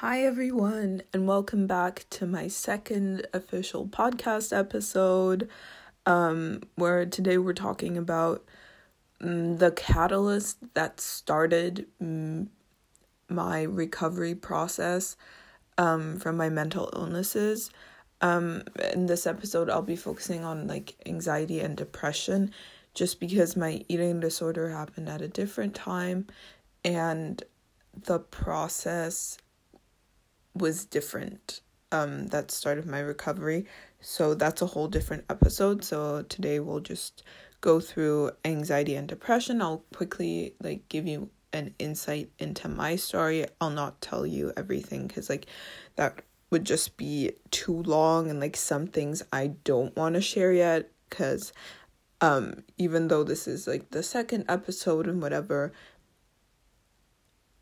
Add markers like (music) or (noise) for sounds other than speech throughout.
Hi, everyone, and welcome back to my second official podcast episode. Um, where today we're talking about um, the catalyst that started um, my recovery process um, from my mental illnesses. Um, in this episode, I'll be focusing on like anxiety and depression just because my eating disorder happened at a different time and the process was different um that started my recovery. So that's a whole different episode. So today we'll just go through anxiety and depression. I'll quickly like give you an insight into my story. I'll not tell you everything because like that would just be too long and like some things i don't want to share yet because um even though this is like the second episode and whatever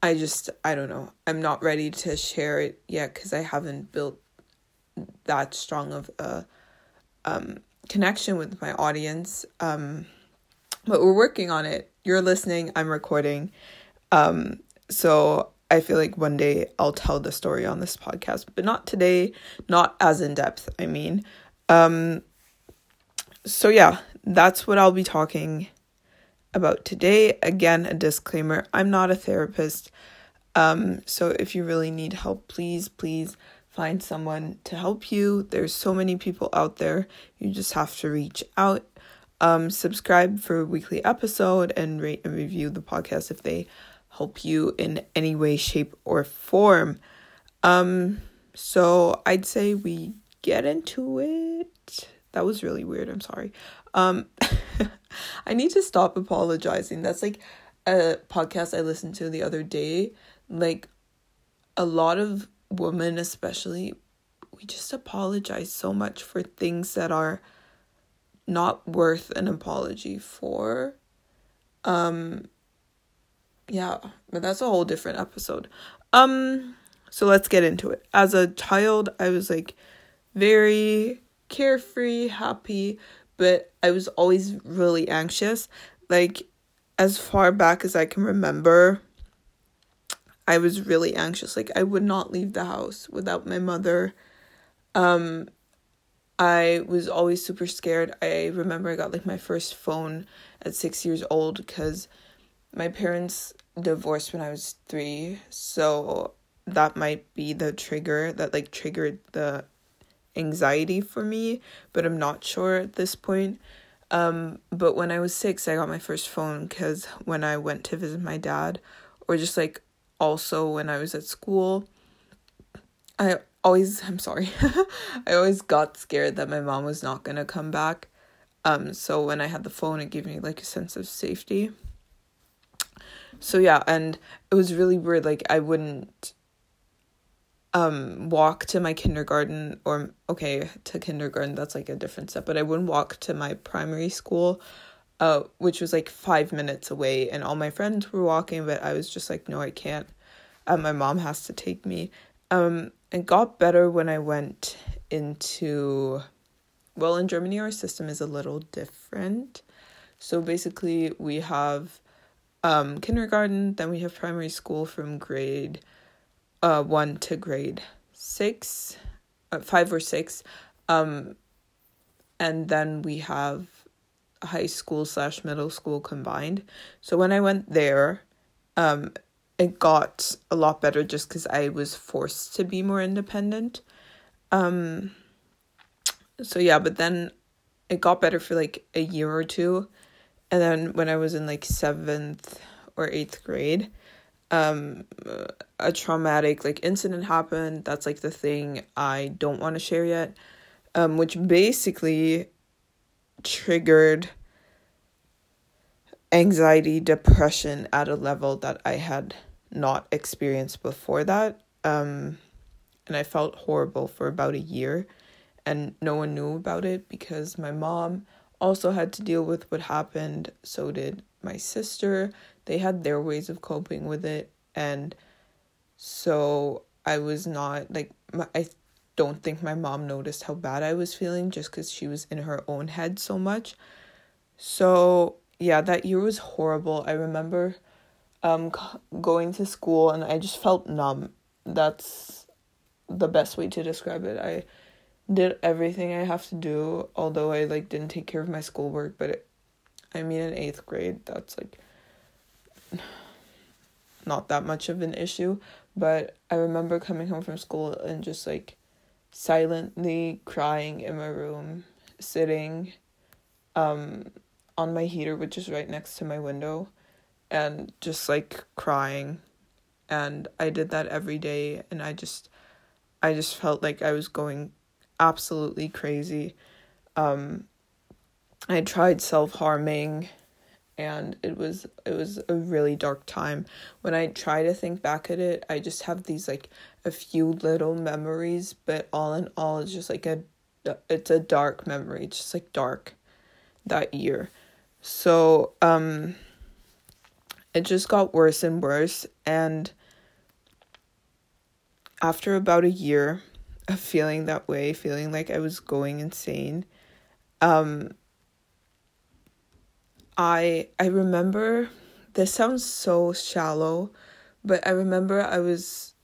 I just I don't know. I'm not ready to share it yet cuz I haven't built that strong of a um connection with my audience. Um but we're working on it. You're listening, I'm recording. Um so I feel like one day I'll tell the story on this podcast, but not today, not as in depth, I mean. Um so yeah, that's what I'll be talking about today. Again, a disclaimer I'm not a therapist. Um, so if you really need help, please, please find someone to help you. There's so many people out there. You just have to reach out. Um, subscribe for a weekly episode and rate and review the podcast if they help you in any way, shape, or form. Um, so I'd say we get into it. That was really weird. I'm sorry. Um, (laughs) I need to stop apologizing. That's like a podcast I listened to the other day. Like a lot of women, especially, we just apologize so much for things that are not worth an apology for. Um, yeah, but that's a whole different episode. Um, so let's get into it. As a child, I was like very carefree, happy, but I was always really anxious. Like, as far back as I can remember, I was really anxious. Like, I would not leave the house without my mother. Um, I was always super scared. I remember I got like my first phone at six years old because my parents divorced when I was three. So that might be the trigger that like triggered the anxiety for me, but I'm not sure at this point. Um, but when I was six, I got my first phone because when I went to visit my dad, or just like also when I was at school, I always, I'm sorry, (laughs) I always got scared that my mom was not gonna come back. Um, so when I had the phone, it gave me like a sense of safety. So yeah, and it was really weird. Like I wouldn't um walk to my kindergarten or okay to kindergarten that's like a different step but i wouldn't walk to my primary school uh which was like five minutes away and all my friends were walking but i was just like no i can't. Uh, my mom has to take me. Um it got better when i went into well in germany our system is a little different. So basically we have um kindergarten then we have primary school from grade uh, one to grade six, uh, five or six, um, and then we have high school slash middle school combined. So when I went there, um, it got a lot better just because I was forced to be more independent. Um, so yeah, but then it got better for like a year or two, and then when I was in like seventh or eighth grade, um a traumatic like incident happened. That's like the thing i don't want to share yet um which basically triggered anxiety depression at a level that i had not experienced before that um and i felt horrible for about a year and no one knew about it because my mom also had to deal with what happened. So did my sister they had their ways of coping with it. And so i was not like i don't think my mom noticed how bad i was feeling just because she was in her own head so much. So yeah that year was horrible. I remember um going to school and i just felt numb. That's the best way to describe it. I did everything I have to do, although I like didn't take care of my schoolwork, but it, I mean in 8th grade, that's like not that much of an issue, but I remember coming home from school and just like silently crying in my room, sitting um on my heater which is right next to my window and just like crying and I did that every day and I just I just felt like I was going absolutely crazy. Um I tried self-harming and it was it was a really dark time. When I try to think back at it, I just have these like a few little memories, but all in all it's just like a it's a dark memory, it's just like dark that year. So, um it just got worse and worse and after about a year of feeling that way, feeling like I was going insane, um I I remember this sounds so shallow, but I remember I was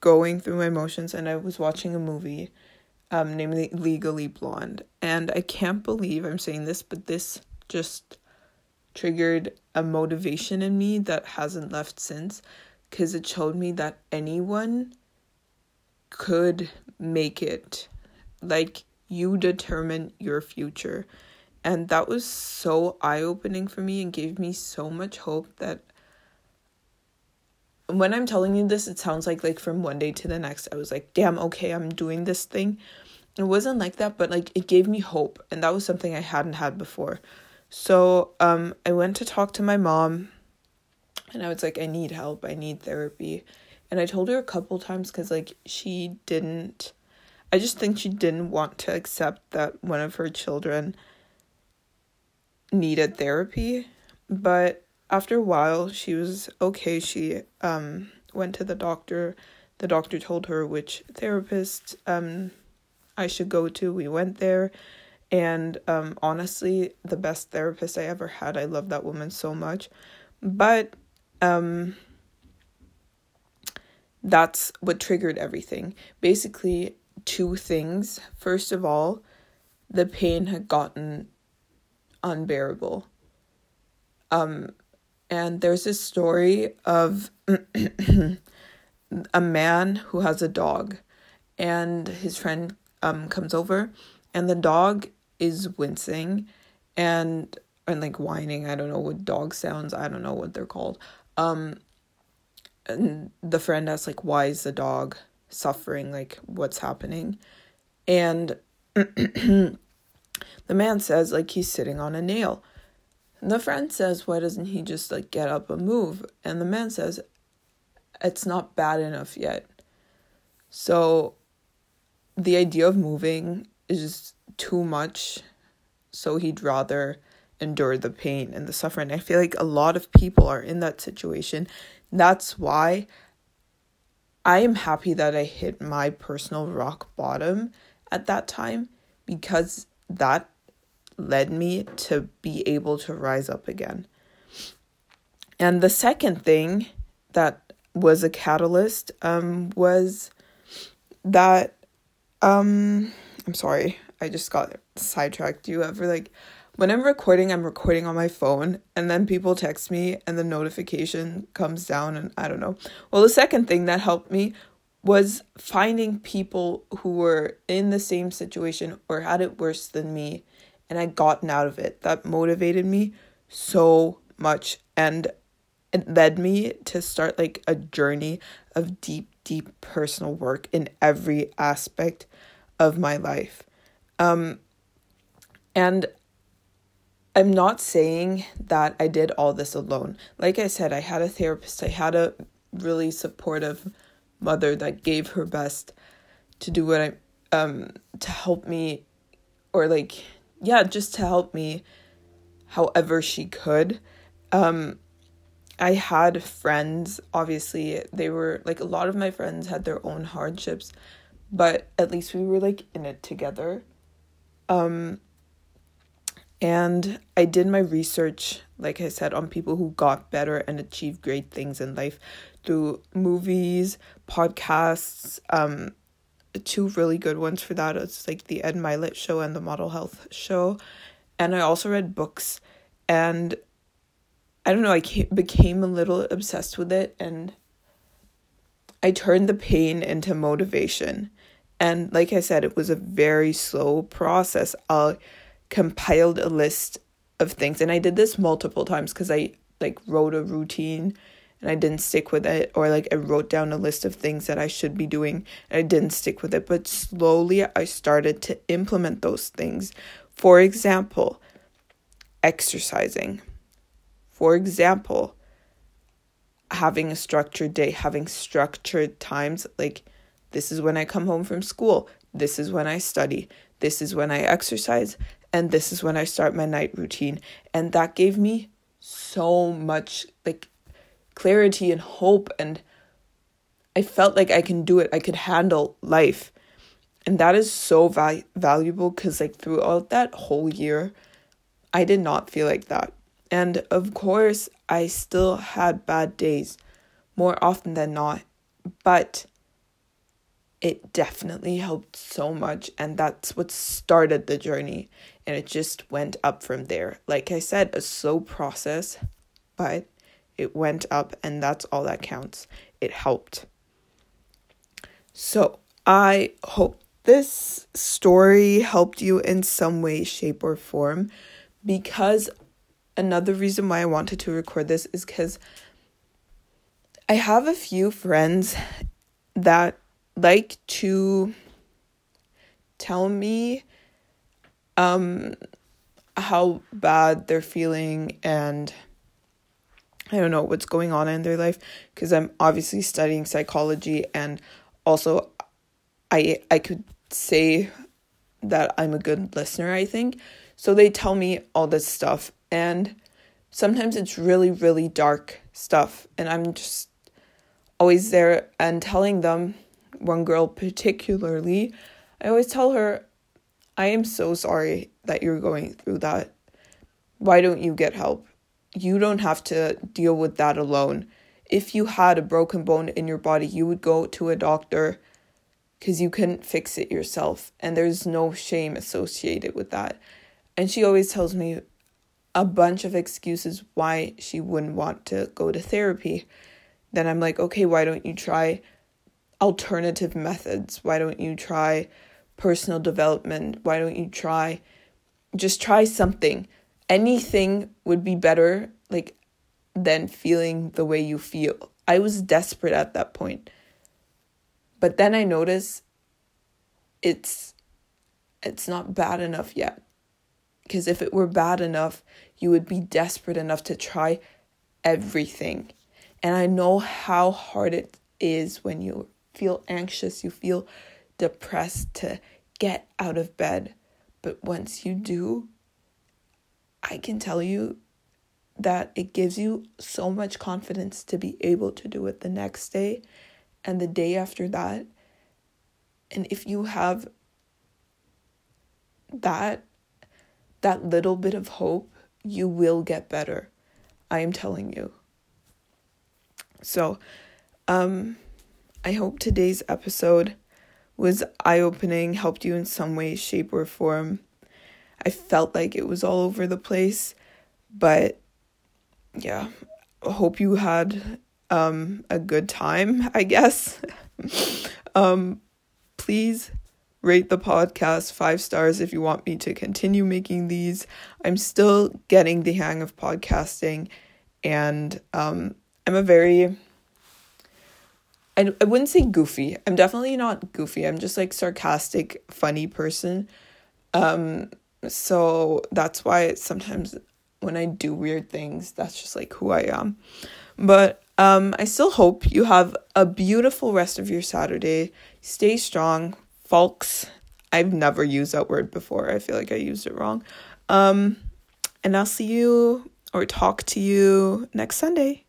going through my emotions and I was watching a movie um named Legally Blonde. And I can't believe I'm saying this but this just triggered a motivation in me that hasn't left since cuz it showed me that anyone could make it. Like you determine your future and that was so eye opening for me and gave me so much hope that when I'm telling you this, it sounds like like from one day to the next, I was like, damn, okay, I'm doing this thing. It wasn't like that, but like it gave me hope, and that was something I hadn't had before. So um, I went to talk to my mom, and I was like, I need help, I need therapy, and I told her a couple times because like she didn't. I just think she didn't want to accept that one of her children needed therapy, but after a while she was okay. She um went to the doctor. The doctor told her which therapist um I should go to. We went there and um honestly the best therapist I ever had. I love that woman so much. But um that's what triggered everything. Basically two things. First of all, the pain had gotten unbearable. Um, and there's this story of (clears throat) a man who has a dog, and his friend um comes over, and the dog is wincing, and and like whining. I don't know what dog sounds. I don't know what they're called. Um, and the friend asks like, "Why is the dog suffering? Like, what's happening?" And (clears throat) The man says, like, he's sitting on a nail. And the friend says, why doesn't he just, like, get up and move? And the man says, it's not bad enough yet. So the idea of moving is just too much. So he'd rather endure the pain and the suffering. I feel like a lot of people are in that situation. That's why I am happy that I hit my personal rock bottom at that time because that led me to be able to rise up again. And the second thing that was a catalyst um, was that um, I'm sorry, I just got sidetracked. Do you ever like when I'm recording, I'm recording on my phone, and then people text me, and the notification comes down, and I don't know. Well, the second thing that helped me was finding people who were in the same situation or had it worse than me and I gotten out of it. That motivated me so much and it led me to start like a journey of deep deep personal work in every aspect of my life. Um and I'm not saying that I did all this alone. Like I said, I had a therapist. I had a really supportive mother that gave her best to do what I um to help me or like yeah, just to help me however she could. Um, I had friends, obviously, they were like a lot of my friends had their own hardships, but at least we were like in it together. Um, and I did my research, like I said, on people who got better and achieved great things in life through movies, podcasts, um, two really good ones for that. It's like the Ed Mylett show and the Model Health show. And I also read books and I don't know, I became a little obsessed with it and I turned the pain into motivation. And like I said, it was a very slow process. I compiled a list of things and I did this multiple times because I like wrote a routine and I didn't stick with it, or like I wrote down a list of things that I should be doing and I didn't stick with it. But slowly I started to implement those things. For example, exercising. For example, having a structured day, having structured times like this is when I come home from school, this is when I study, this is when I exercise, and this is when I start my night routine. And that gave me so much like clarity and hope and I felt like I can do it. I could handle life. And that is so val- valuable cuz like throughout that whole year I did not feel like that. And of course, I still had bad days more often than not, but it definitely helped so much and that's what started the journey and it just went up from there like i said a slow process but it went up and that's all that counts. It helped. So i hope this story helped you in some way shape or form because another reason why i wanted to record this is because i have a few friends that like to tell me um how bad they're feeling and I don't know what's going on in their life because I'm obviously studying psychology and also I I could say that I'm a good listener, I think. So they tell me all this stuff and sometimes it's really really dark stuff and I'm just always there and telling them one girl particularly, I always tell her, I am so sorry that you're going through that. Why don't you get help? You don't have to deal with that alone. If you had a broken bone in your body, you would go to a doctor because you couldn't fix it yourself. And there's no shame associated with that. And she always tells me a bunch of excuses why she wouldn't want to go to therapy. Then I'm like, okay, why don't you try alternative methods? Why don't you try personal development? Why don't you try just try something? Anything would be better like than feeling the way you feel. I was desperate at that point. But then I noticed it's it's not bad enough yet. Because if it were bad enough, you would be desperate enough to try everything. And I know how hard it is when you feel anxious, you feel depressed to get out of bed. But once you do, I can tell you that it gives you so much confidence to be able to do it the next day and the day after that. And if you have that that little bit of hope, you will get better. I am telling you. So, um I hope today's episode was eye opening, helped you in some way, shape, or form. I felt like it was all over the place, but yeah, I hope you had um, a good time, (laughs) I guess. (laughs) um, please rate the podcast five stars if you want me to continue making these. I'm still getting the hang of podcasting, and um, I'm a very I, I wouldn't say goofy. I'm definitely not goofy. I'm just like sarcastic, funny person. Um so that's why sometimes when I do weird things, that's just like who I am. But um I still hope you have a beautiful rest of your Saturday. Stay strong, folks. I've never used that word before. I feel like I used it wrong. Um and I'll see you or talk to you next Sunday.